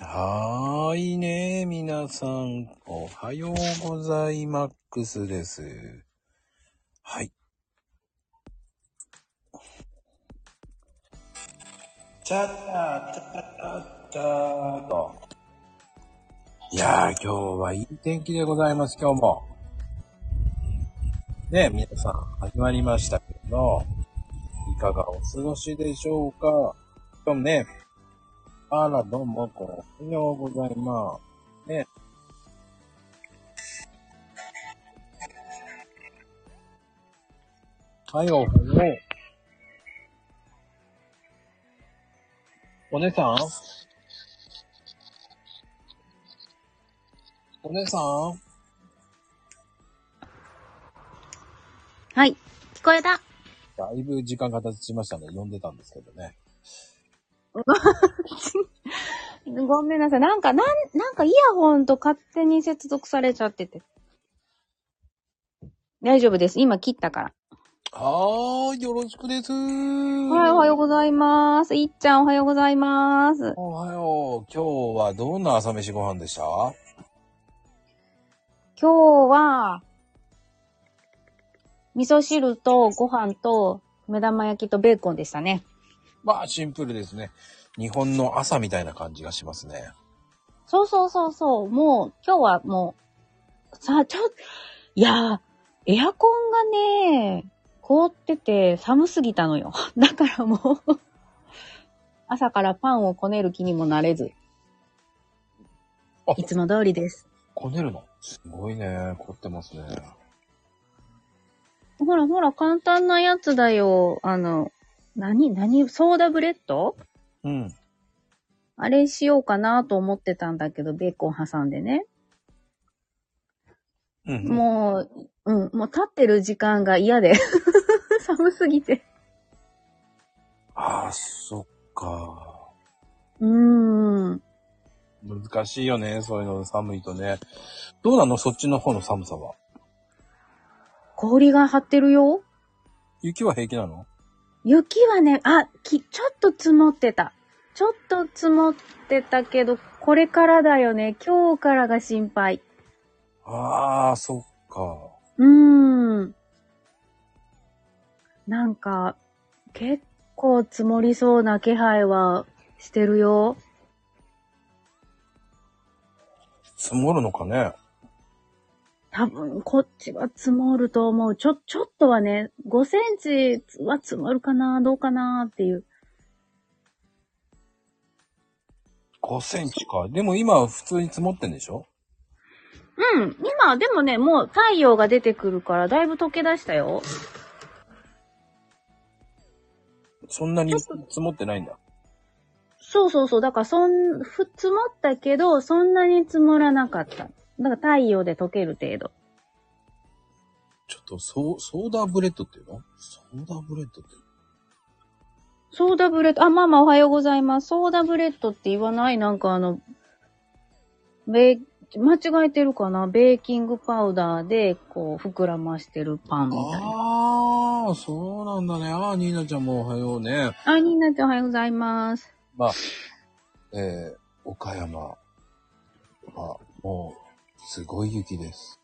はーいね、皆さん、おはようございマックスです。はい。チャッチャー、チャッチャッチャーと。いやー、今日はいい天気でございます、今日も。ね皆さん、始まりましたけど、いかがお過ごしでしょうか？今日もね、あら、どうも、おはようございます。ね。はい、おはよう。お姉さん？お姉さん？はい。聞こえた。だいぶ時間が経ちましたね。呼んでたんですけどね。ごめんなさい。なんか、なん、なんかイヤホンと勝手に接続されちゃってて。大丈夫です。今切ったから。はーい、よろしくです。はい、おはようございます。いっちゃんおはようございます。おはよう。今日はどんな朝飯ご飯でした？今日は、味噌汁とご飯と目玉焼きとベーコンでしたね。まあ、シンプルですね。日本の朝みたいな感じがしますね。そうそうそうそう。もう、今日はもう、さあ、ちょ、いやー、エアコンがね、凍ってて寒すぎたのよ。だからもう、朝からパンをこねる気にもなれず、あいつも通りです。こねるの？すごいね。凝ってますね。ほらほら、簡単なやつだよ。あの、何、何、ソーダブレッド？うん。あれしようかなと思ってたんだけど、ベーコン挟んでね。うん。もう、うん、もう立ってる時間が嫌で。寒すぎて。ああ、そっか。うーん。難しいよね。そういうの寒いとね。どうなの？そっちの方の寒さは。氷が張ってるよ。雪は平気なの？雪はね、あ、き、ちょっと積もってた。ちょっと積もってたけど、これからだよね。今日からが心配。ああ、そっか。うーん。なんか、結構積もりそうな気配はしてるよ。積もるのかね多分、こっちは積もると思う。ちょ、ちょっとはね、5センチは積もるかなどうかなっていう。5センチか。でも今は普通に積もってんでしょ？うん。今、でもね、もう太陽が出てくるから、だいぶ溶け出したよ。そんなに積もってないんだ。そうそうそう。だから、そん、ふ、積もったけど、そんなに積もらなかった。だから、太陽で溶ける程度。ちょっと、ソー、ソーダブレッドっていうの？ソーダブレッドって。ソーダブレッド、あ、ママおはようございます。ソーダブレッドって言わない？なんかあの、ベー、間違えてるかな？ベーキングパウダーで、こう、膨らましてるパンみたいな。ああ、そうなんだね。ああ、ニーナちゃんもおはようね。あ、ニーナちゃんおはようございます。まあ、えー、岡山は、もう、すごい雪です。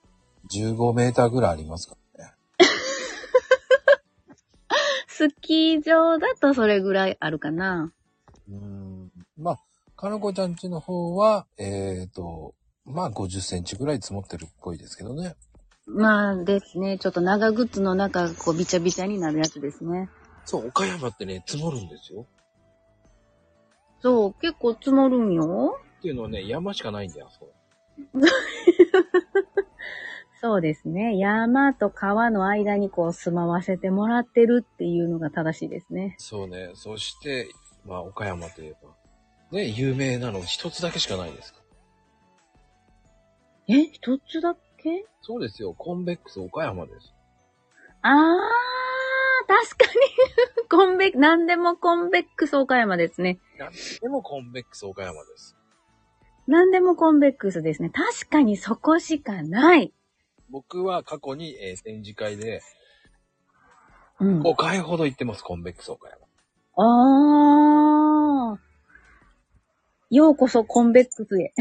15メーターぐらいありますからね。スキー場だとそれぐらいあるかな。うーん。まあ、かのこちゃんちの方は、えーと、まあ50センチぐらい積もってるっぽいですけどね。まあですね、ちょっと長靴の中がこうびちゃびちゃになるやつですね。そう、岡山ってね、積もるんですよ。そう、結構積もるんよ。っていうのはね、山しかないんだよ、そう。そうですね。山と川の間にこう住まわせてもらってるっていうのが正しいですね。そうね。そして、まあ、岡山といえば、ね、有名なの一つだけしかないですか？え、一つだけ？そうですよ。コンベックス岡山です。あー、確かに。コンベなんでもコンベックス岡山ですね。なんでもコンベックス岡山です。なんでもコンベックスですね。確かにそこしかない。僕は過去に、えー展示会でうん。5回ほど行ってます、コンベックス岡山。あー。ようこそコンベックスへ。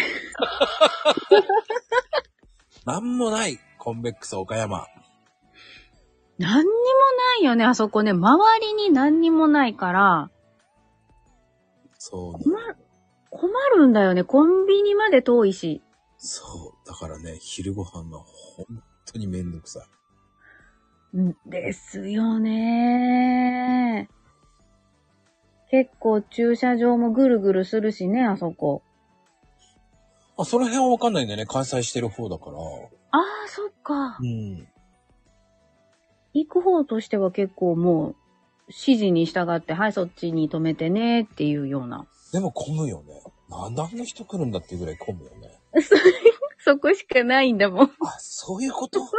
なんもない、コンベックス岡山。何にもないよね、あそこね。周りに何にもないから、そうね。困困るんだよね。コンビニまで遠いし。そう。だからね、昼ご飯が本当にめんどくさい。んですよね。結構駐車場もぐるぐるするしね、あそこ。あ、その辺はわかんないんだよね。開催してる方だから。ああ、そっかう。ん。行く方としては結構もう、指示に従って、はい、そっちに止めてねっていうような。でも混むよね。なんであんな人来るんだっていうぐらい混むよね。そこしかないんだもん。あ、そういうこと？そ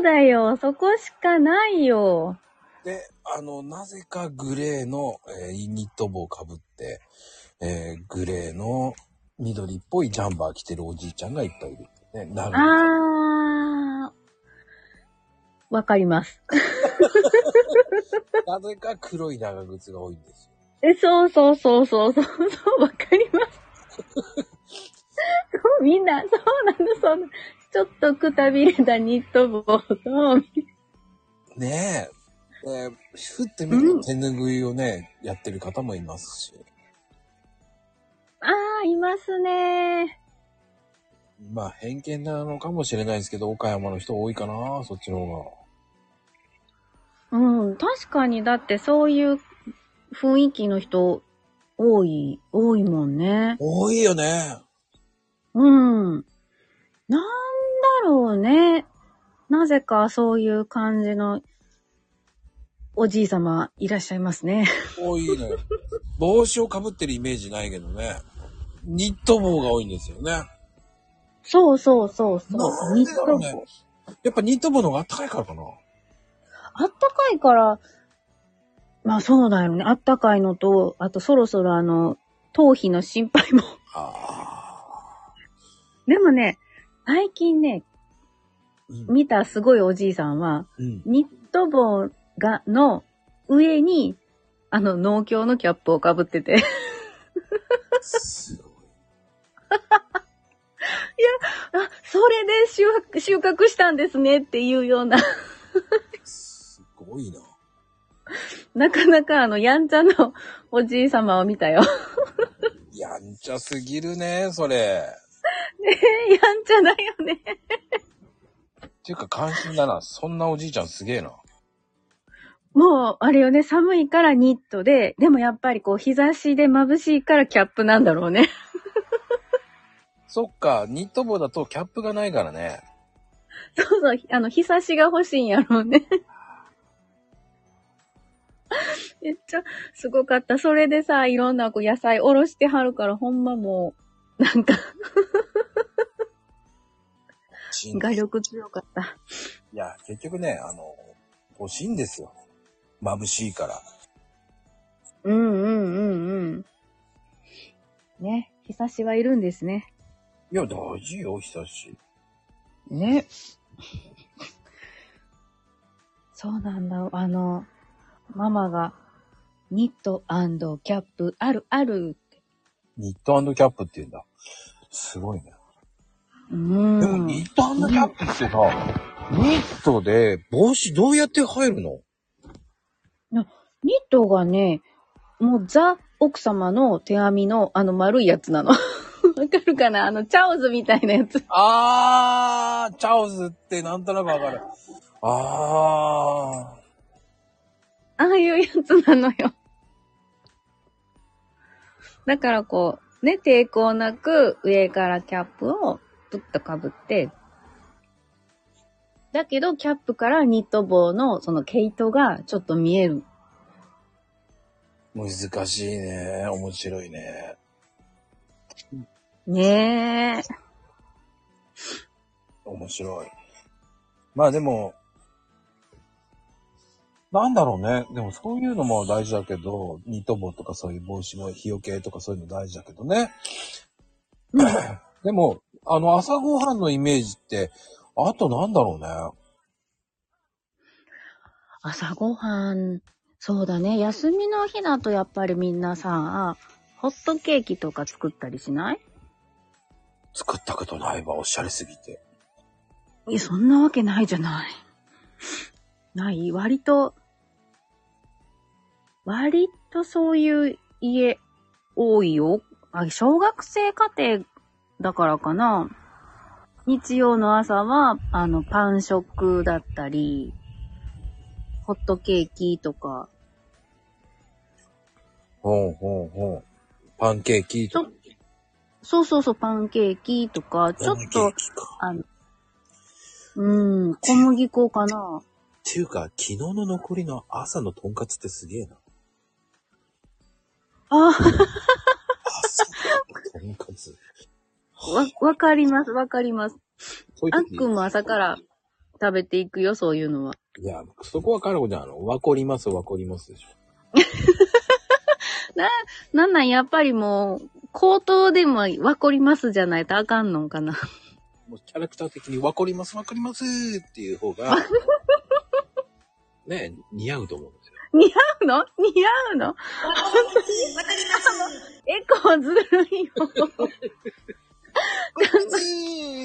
うだよ。そこしかないよ。で、あの、なぜかグレーの、えーニット帽をかぶって、えーグレーの緑っぽいジャンバー着てるおじいちゃんがいっぱいいるね。なるあー。わかります。なぜか黒い長靴が多いんですよ。え、そうそうそうそうそう、そう、わかります。そう、みんな、そうなの、そうなの。ちょっとくたびれたニット帽と、ねえ。えー、ふってみると手ぬぐいをね、やってる方もいますし。あー、いますねまあ偏見なのかもしれないですけど、岡山の人多いかな、そっちの方が。うん、確かに、だってそういう雰囲気の人、多い、多いもんね。多いよね。うん。なんだろうね。なぜかそういう感じのおじいさまいらっしゃいますね。多いのよ。帽子をかぶってるイメージないけどね。ニット帽が多いんですよね。そうそうそうそう。ニット帽。やっぱニット帽の方が暖かいからかな。あったかいから、まあそうだよね。あったかいのと、あとそろそろあの、頭皮の心配も。あでもね、最近ね、ーうん。見たすごいおじいさんは、うん。ニット帽が、の上に、あの農協のキャップをかぶってて。すごい。あ、それで収穫収穫したんですねっていうような、すごいな。なかなかあの、やんちゃの おじい様を見たよ。やんちゃすぎるね、それ。やんちゃだよね。っていうか関心だな。そんなおじいちゃんすげえな。もう、あれよね、寒いからニットで、でもやっぱりこう、日差しで眩しいからキャップなんだろうね。そっか、ニット帽だとキャップがないからね。そうそう、あの、日差しが欲しいんやろうね。めっちゃ、すごかった。それでさ、いろんなこう野菜おろしてはるから、ほんまもう、なんか、画力強かった。いや、結局ね、あの、欲しいんですよ。眩しいから。うんうんうんうん。ね、日差しはいるんですね。いや、大事よ、久し。ね。そうなんだ。あの、ママが、ニットキャップあるあるって。ニットキャップって言うんだ。すごいね。うーん。でもニットキャップってさ、ニットで帽子どうやって入るの？ニットがね、もうザ奥様の手編みのあの丸いやつなの。わかるかな？あのチャオズみたいなやつ。あー、チャオズってなんとなくわかる。あ ああいうやつなのよ。だからこう、ね、抵抗なく上からキャップをプッとかぶって、だけどキャップからニット帽のその毛糸がちょっと見える。ー、難しいね。面白いね。ねえ。面白い。まあでも、なんだろうね。でもそういうのも大事だけど、ニット帽とかそういう帽子も日よけとかそういうの大事だけどね。でも、あの朝ごはんのイメージって、あとなんだろうね。朝ごはん、そうだね。休みの日だとやっぱりみんなさ、ホットケーキとか作ったりしない？作ったことないわ、おしゃれすぎて。いや、そんなわけないじゃない。ない割と、割とそういう家多いよ。あ、小学生家庭だからかな。日曜の朝は、あの、パン食だったり、ホットケーキとか、ほうほうほう。パンケーキとか。そうそうそう、パンケーキとか、ちょっとあの、うん、小麦粉かな。っていうか、昨日の残りの朝のとんかつってすげえな。あ、朝のとんかつ。わ、わかります、わかります。そういう時あっくんも朝から食べていくよ、そういうのは。いや、そこわかるじゃん。あの、わかります、わかりますでしょ。なんなん、やっぱりもう、口頭でもわかりますじゃないとあかんのかな。もうキャラクター的にわかります、わかりますっていう方が、ね、似合うと思うんですよ。似合うの？似合うの？わかります。エコーずるいよ。わかります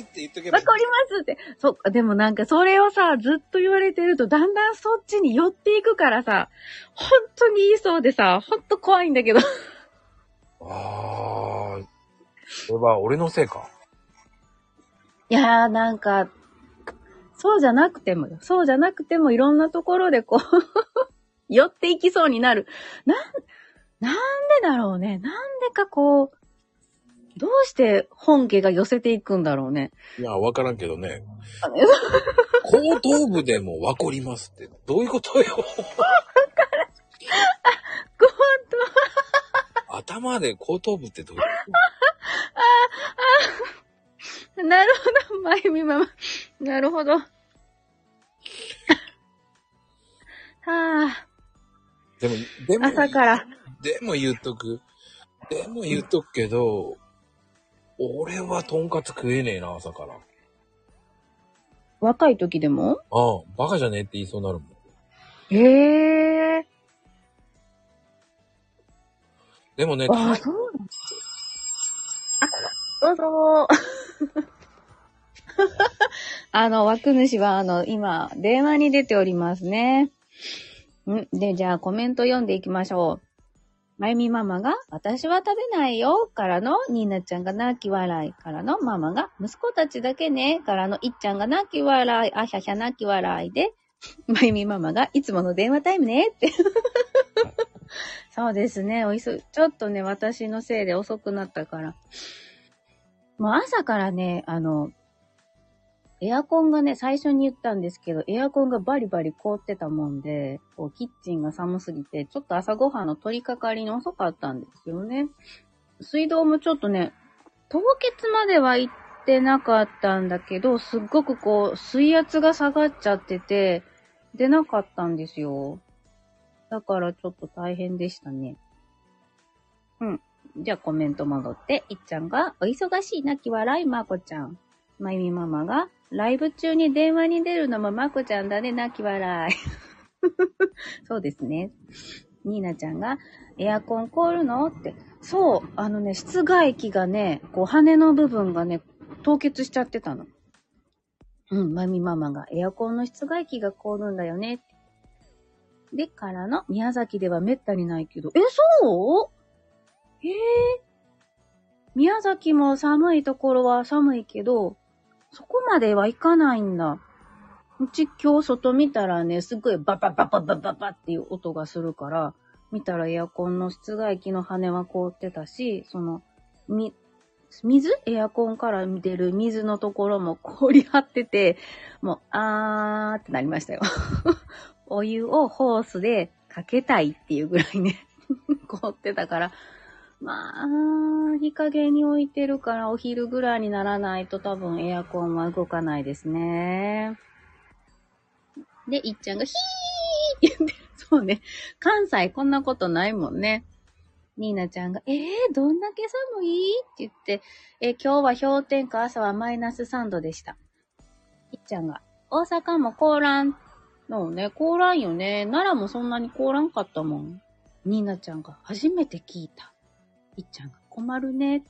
って言っとけばわかりますって。そっか、でもなんかそれをさ、ずっと言われてると、だんだんそっちに寄っていくからさ、本当に言いそうでさ、本当怖いんだけど。あー、それは俺のせいか。いやー、なんか、そうじゃなくてもよ。そうじゃなくてもいろんなところでこう、寄っていきそうになる。なん、なんでだろうね。なんでかこう、どうして本家が寄せていくんだろうね。いや、わからんけどね。後頭部でもわかりますって、どういうことよ。頭で後頭部ってどういうこなるほど、まゆみママ。なるほど。はあ、とでも、でも、朝から。でも言っとく。でも言っとくけど、俺はとんかつ食えねえな、朝から。若い時でも？ああ、バカじゃねえって言いそうになるもん。へえ。でもね、ああ、そうなんあ、どうぞー。あの、枠主は、あの、今、電話に出ておりますね。んで、じゃあ、コメント読んでいきましょう。まゆみママが、私は食べないよ、からの、ニーナちゃんが泣き笑い、からの、ママが、息子たちだけね、からの、いっちゃんが泣き笑い、あひゃひゃ泣き笑いで、まゆみママが、いつもの電話タイムね、って。そうですね、おいそ、ちょっとね、私のせいで遅くなったから。もう朝からね、あの、エアコンがね、最初に言ったんですけど、エアコンがバリバリ凍ってたもんで、こうキッチンが寒すぎて、ちょっと朝ごはんの取り掛かりに遅かったんですよね。水道もちょっとね、凍結までは行ってなかったんだけど、すっごくこう、水圧が下がっちゃってて、出なかったんですよ。だからちょっと大変でしたね。うん。じゃあコメント戻って、いっちゃんが、お忙しい泣き笑い、まこちゃん。まゆみママが、ライブ中に電話に出るのもまこちゃんだね、泣き笑い。そうですね。ニーナちゃんが、エアコン凍るの？って。そう、あのね、室外機がね、こう羽の部分がね、凍結しちゃってたの。うん、まゆみママが、エアコンの室外機が凍るんだよね。で、からの、宮崎ではめったにないけど、え、そう？ええ宮崎も寒いところは寒いけど、そこまではいかないんだ。うち今日外見たらね、すっごいバババババババっていう音がするから、見たらエアコンの室外機の羽は凍ってたし、その、み、水？エアコンから出る水のところも凍り張ってて、もう、あーってなりましたよ。お湯をホースでかけたいっていうぐらいね、凍ってたから、まあ、日陰に置いてるからお昼ぐらいにならないと多分エアコンは動かないですね。で、いっちゃんがヒーって言ってる、そうね。関西こんなことないもんね。ニーナちゃんが、えー、どんだけ寒い？って言って、えー今日は氷点下、朝はマイナス3度でした。いっちゃんが、大阪も凍らん。のね、凍らんよね。奈良もそんなに凍らんかったもん。ニーナちゃんが、初めて聞いた。いっちゃんが困るね。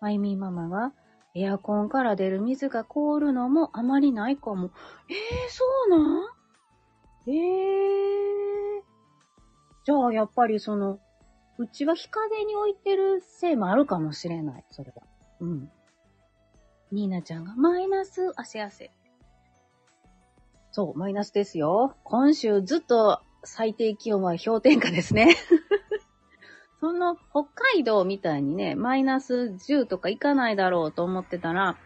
まゆみママが、エアコンから出る水が凍るのもあまりないかも。えー、そうなん？えー。じゃあ、やっぱりその、うちは日陰に置いてるせいもあるかもしれない、それは。うん。ニーナちゃんが、マイナス、汗汗。そう、マイナスですよ。今週ずっと最低気温は氷点下ですね。その北海道みたいにね、マイナス10とかいかないだろうと思ってたら、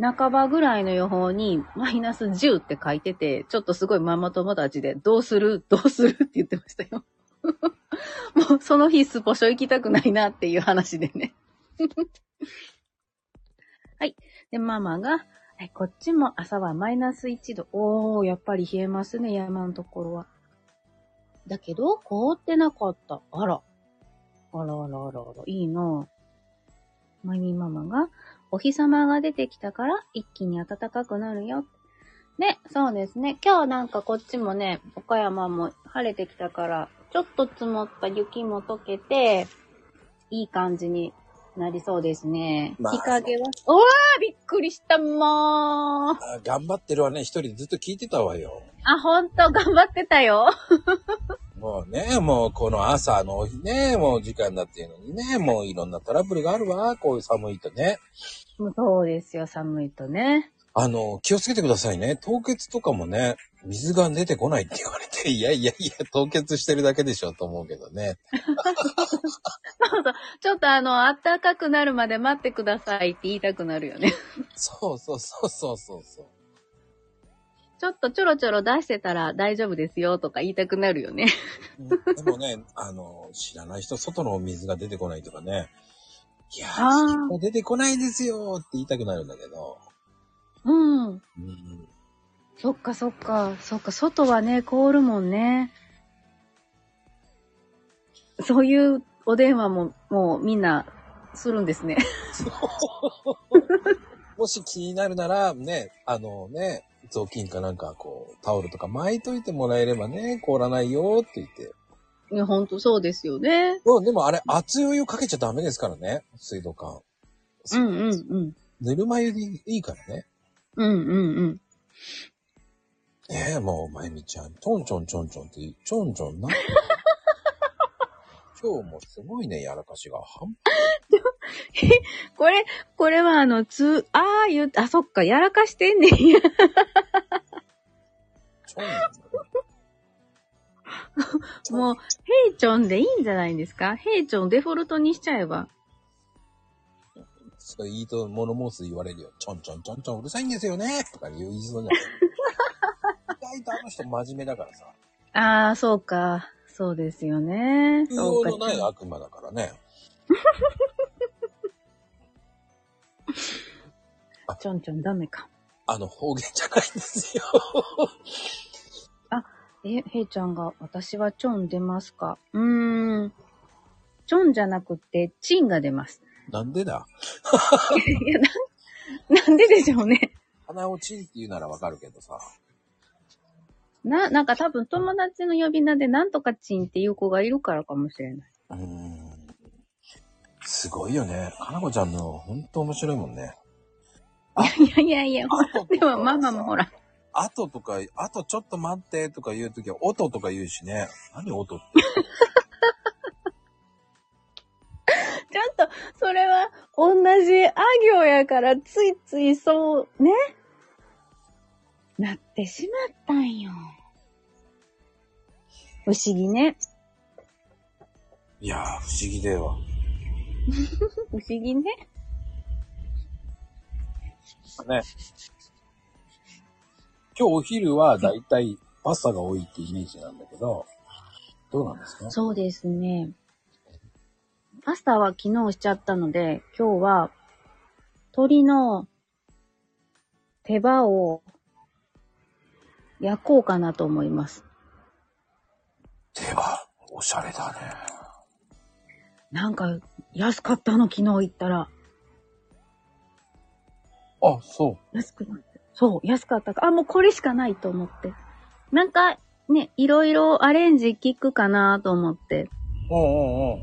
半ばぐらいの予報にマイナス10って書いてて、ちょっとすごいママ友達で、どうする？どうする？って言ってましたよ。もうその日スポショ行きたくないなっていう話でね。はい。で、ママが、はい、こっちも朝はマイナス1度。おー、やっぱり冷えますね、山のところは。だけど、凍ってなかった。あら。あらあらあらあら、いいなぁ。まゆみママが、お日様が出てきたから一気に暖かくなるよ。ね、そうですね。今日なんかこっちもね、岡山も晴れてきたから、ちょっと積もった雪も溶けて、いい感じになりそうですね。まあ日陰は、おわーびっくりしたもー。あ頑張ってるわね。一人ずっと聞いてたわよ。あ、ほんと、頑張ってたよ。もうね、もうこの朝のね、もう時間だっていうのにね、もういろんなトラブルがあるわ。こういう寒いとね。そうですよ、寒いとね。あの、気をつけてくださいね。凍結とかもね、水が出てこないって言われて、いやいやいや、凍結してるだけでしょと思うけどね。そうそう。ちょっとあの、暖かくなるまで待ってくださいって言いたくなるよね。そうそうそうそうそうそう。ちょっとちょろちょろ出してたら大丈夫ですよとか言いたくなるよね。うんでもね、あの、知らない人、外の水が出てこないとかね。いやあー出てこないですよって言いたくなるんだけど。うん。うん、そっかそっか。そっか、外はね、凍るもんね。そういうお電話も、もうみんな、するんですね。もし気になるなら、ね、あのね、雑巾かなんかこう、タオルとか巻いといてもらえればね、凍らないよって言って。いや、ほんとそうですよね。うん、でもあれ、熱いお湯かけちゃダメですからね、水道管。うんうんうん。ぬるま湯でいいからね。うんうんうん。ええもう、まゆみちゃん、ちょんちょんちょんちょんって、ちょんちょんな。今日もすごいね、やらかしが。半 これ、これはあの、つ、ああ、言う、あ、そっか、やらかしてんねんや。もう、ヘイチョンでいいんじゃないんですか？ヘイチョンデフォルトにしちゃえば。そういいと物申す言われるよ。ちょんちょんちょんちょんうるさいんですよねとか言いそうじゃない。意外とあの人真面目だからさ。ああ、そうか。そうですよね。ない悪魔だからね。ちょんちょんダメか。あの方言じゃないんですよ。え、ヘイちゃんが、私はチョン出ますか？うーん。チョンじゃなくて、チンが出ます。なんでだ？いや、なん、なんででしょうね。鼻をチンって言うならわかるけどさ。な、なんか多分友達の呼び名でなんとかチンっていう子がいるからかもしれない。うーん。すごいよね。かなこちゃんのほんと面白いもんね。いやいやいや、でもママもほら。あととか、あとちょっと待ってとか言うときは、音とか言うしね。何音って。ちょっと、それは同じあ行やからついついそう、ね。なってしまったんよ。不思議ね。いやー、不思議だよ。不思議ね。ね。今日お昼はだいたいパスタが多いってイメージなんだけど、どうなんですか？そうですね。パスタは昨日しちゃったので、今日は鶏の手羽を焼こうかなと思います。手羽、おしゃれだね。なんか安かったの昨日行ったら。あ、そう。安くなって。そう、安かったか。あ、もうこれしかないと思って。なんか、ね、いろいろアレンジ効くかなと思って。うんうんうん。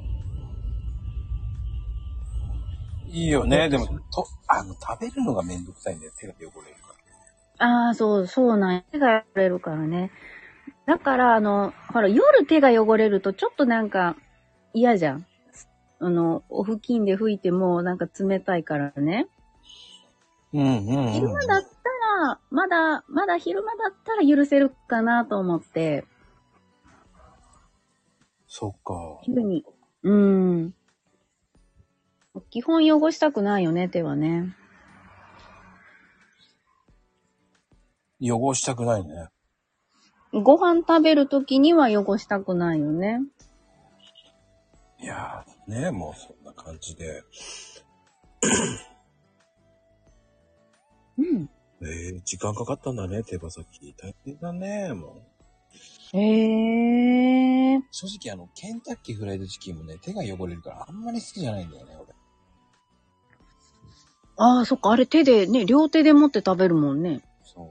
いいよね。でも、と、あの、食べるのがめんどくさいんだよ。手が汚れるから。ああ、そう、そうなんや。手が汚れるからね。だから、あの、ほら、夜手が汚れるとちょっとなんか嫌じゃん。あの、お布巾で拭いてもなんか冷たいからね。うんうん、うん。昼間だったら、まだ、まだ昼間だったら許せるかなと思って、そっか。昼に。うん。基本汚したくないよね、手はね。汚したくないね。ご飯食べるときには汚したくないよね。いやー、ね、もうそんな感じで。うん。えー、時間かかったんだね、手羽先。大変だね、もう。へえー。正直あの、ケンタッキーフライドチキンもね、手が汚れるからあんまり好きじゃないんだよね、俺。ああ、そっか、あれ手でね、両手で持って食べるもんね。そ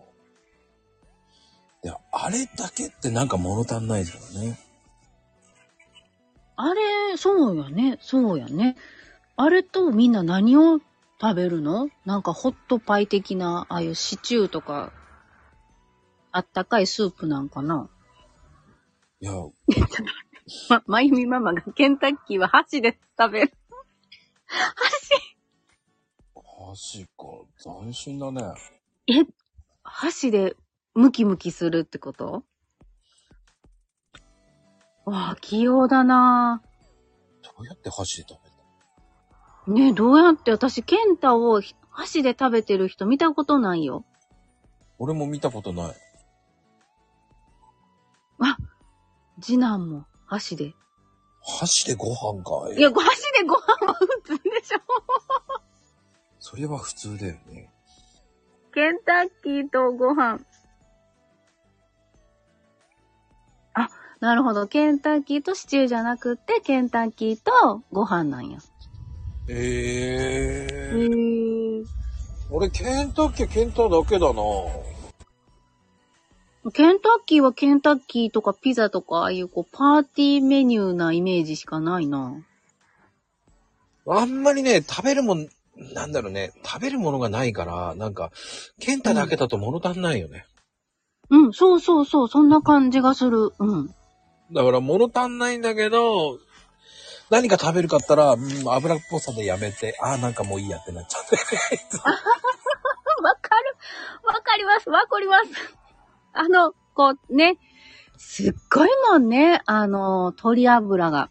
う。いや、あれだけってなんか物足んないからね。あれ、そうやね、そうやね。あれとみんな何を食べるの？なんかホットパイ的な、ああいうシチューとか、あったかいスープなんかな？いや、ま、まゆみママがケンタッキーは箸で食べる。箸。箸か、斬新だね。え、箸でムキムキするってこと？わあ、器用だなどうやって箸で食べたねえ、どうやって私、ケンタを箸で食べてる人見たことないよ。俺も見たことない。次男も箸で。箸でご飯かいいや、箸でご飯は普通でしょ。それは普通だよね。ケンタッキーとご飯。なるほど。ケンタッキーとシチューじゃなくって、ケンタッキーとご飯なんや。えへー。ー。俺、ケンタッキー、ケンタだけだなケンタッキーはケンタッキーとかピザとか、ああいうこう、パーティーメニューなイメージしかないな。あんまりね、食べるもん、なんだろうね、食べるものがないから、なんか、ケンタだけだと物足んないよね。うん、そうそうそう、そんな感じがする。うん。だから物足んないんだけど、何か食べるかったら、うん、油っぽさでやめて、ああ、なんかもういいやってなっちゃって。わかる。わかります。わかります。あの、こうね、すっごいもんね、あの、鶏油が。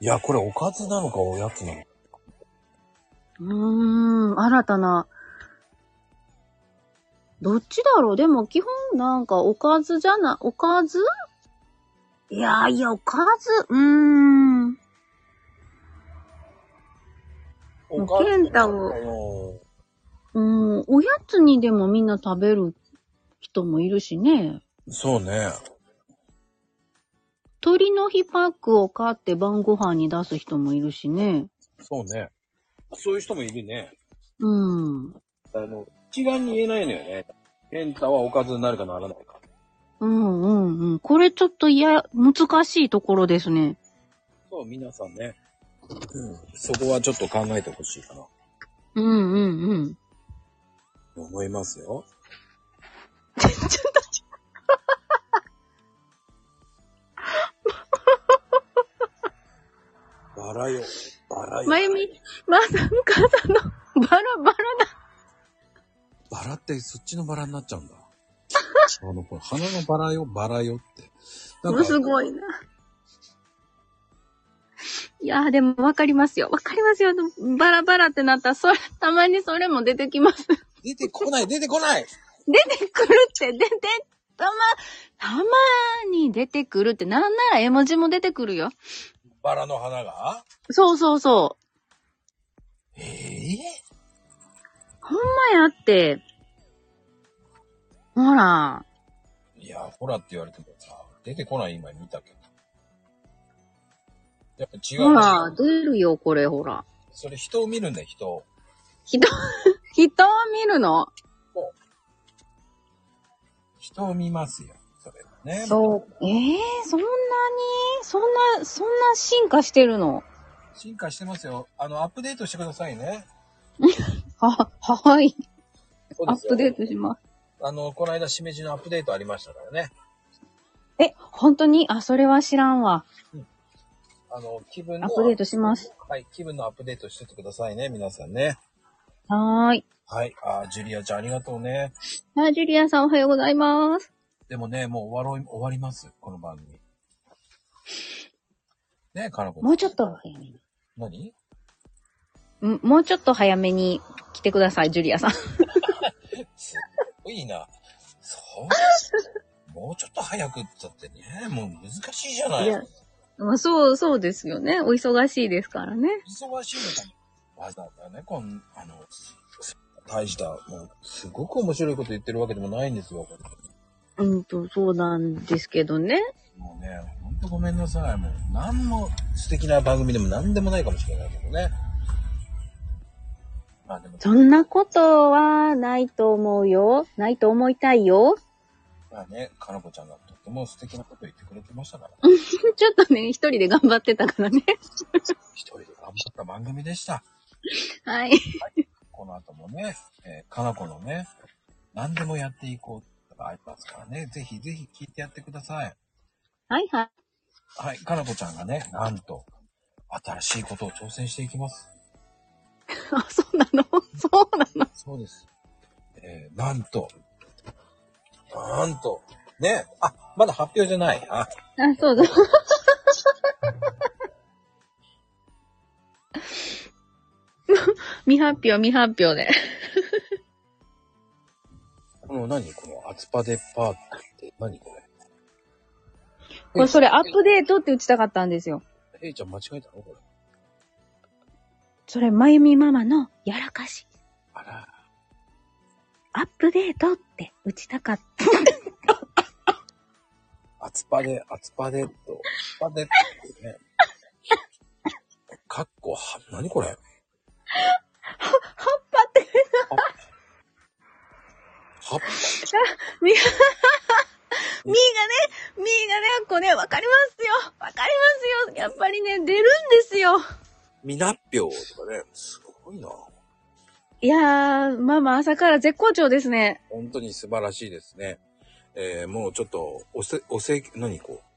いや、これおかずなのかおやつなのか。うーん、新たな。どっちだろう？でも基本なんかおかずじゃな、おかず？いやいや、おかず、うーん。おかず？ケンタをうん、おやつにでもみんな食べる人もいるしね。そうね。鳥の日パックを買って晩ご飯に出す人もいるしね。そうね。そういう人もいるね。うん。あの、一概に言えないのよね。ケンタはおかずになるかならないか。うんうんうん。これちょっといや、難しいところですね。そう、皆さんね。うん。そこはちょっと考えてほしいかな。うんうんうん。思いますよ。ちょっと、バラよ。バラよ。まゆみ、まさんかさんのバラバラだ。バラってそっちのバラになっちゃうんだ。あの、これ花のバラよ、バラよって。なんか、すごいな。いやーでもわかりますよ。わかりますよ。バラバラってなったら、それ、たまにそれも出てきます。出てこない、出てこない出てくるって、出て、たま、たまに出てくるって、なんなら絵文字も出てくるよ。バラの花が？そうそうそう。ええほんまやって。ほら。いや、ほらって言われてもさ、出てこない今見たけど。やっぱ違う。ほら、出るよ、これ、ほら。それ人を見るんだよ、人を。人、人を見るの？人を見ますよ、それ。ね。そう、ええそんなに？そんな、そんな進化してるの？進化してますよ。あの、アップデートしてくださいね。は、はい。アップデートします。あの、この間、しめじのアップデートありましたからね。え、本当に？あ、それは知らんわ。あの、気分の。アップデートします。はい、気分のアップデートしてってくださいね、皆さんね。はーい。はい。あー、ジュリアちゃんありがとうね。あ、ジュリアさんおはようございます。でもね、もう終わろい、終わります、この番組。ねかなこ。もうちょっと。何？んもうちょっと早めに来てください、ジュリアさん。すごいな。そう。もうちょっと早くって言ったってね、もう難しいじゃない。いやまあ、そう、そうですよね。お忙しいですからね。忙しいのかわざわざね、こん、あの、大した、もう、すごく面白いこと言ってるわけでもないんですよ。うんと、そうなんですけどね。もうね、ほんとごめんなさい。もう、なんも素敵な番組でもなんでもないかもしれないけどね。まあでも、そんなことはないと思うよ。ないと思いたいよ。まあね、かなこちゃんがとっても素敵なこと言ってくれてましたから、ちょっとね、一人で頑張ってたからね。一人で頑張った番組でした。はい。この後もね、えーかなこのね、何でもやっていこうとかありますからね、ぜひぜひ聞いてやってください。はいはい。はい、かなこちゃんがね、なんと、新しいことを挑戦していきます。あ、そうなの？そうなの？そうです。えー、なんと、なんと、ね、あ、まだ発表じゃない。あ、あ、そうだ。未発表、未発表で。この何？このアツパデパーって何これ？これ、それアップデートって打ちたかったんですよ。えいちゃん間違えたの？これ。それ、まゆみママのやらかし。あら。アップデートって打ちたかった。アツパデ、アツパデット、アツパデってね。かっこは、何これ？葉っぱって、はっ み、みーがね、みーがね、こうね、わかりますよ。わかりますよ。やっぱりね、出るんですよ。みなっぴょうとかね、すごいな。いやー、ママ朝から絶好調ですね。本当に素晴らしいですね。えー、もうちょっと、おせ、おせ、何こう、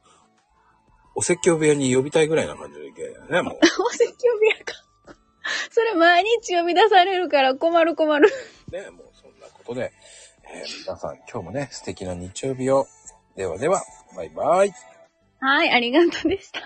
お説教部屋に呼びたいぐらいな感じでいけね、もう。お説教部屋か。それ毎日呼び出されるから困る困る。ね、もうそんなことで、えー皆さん今日もね、素敵な日曜日を。ではでは、バイバイ。はい、ありがとうでした。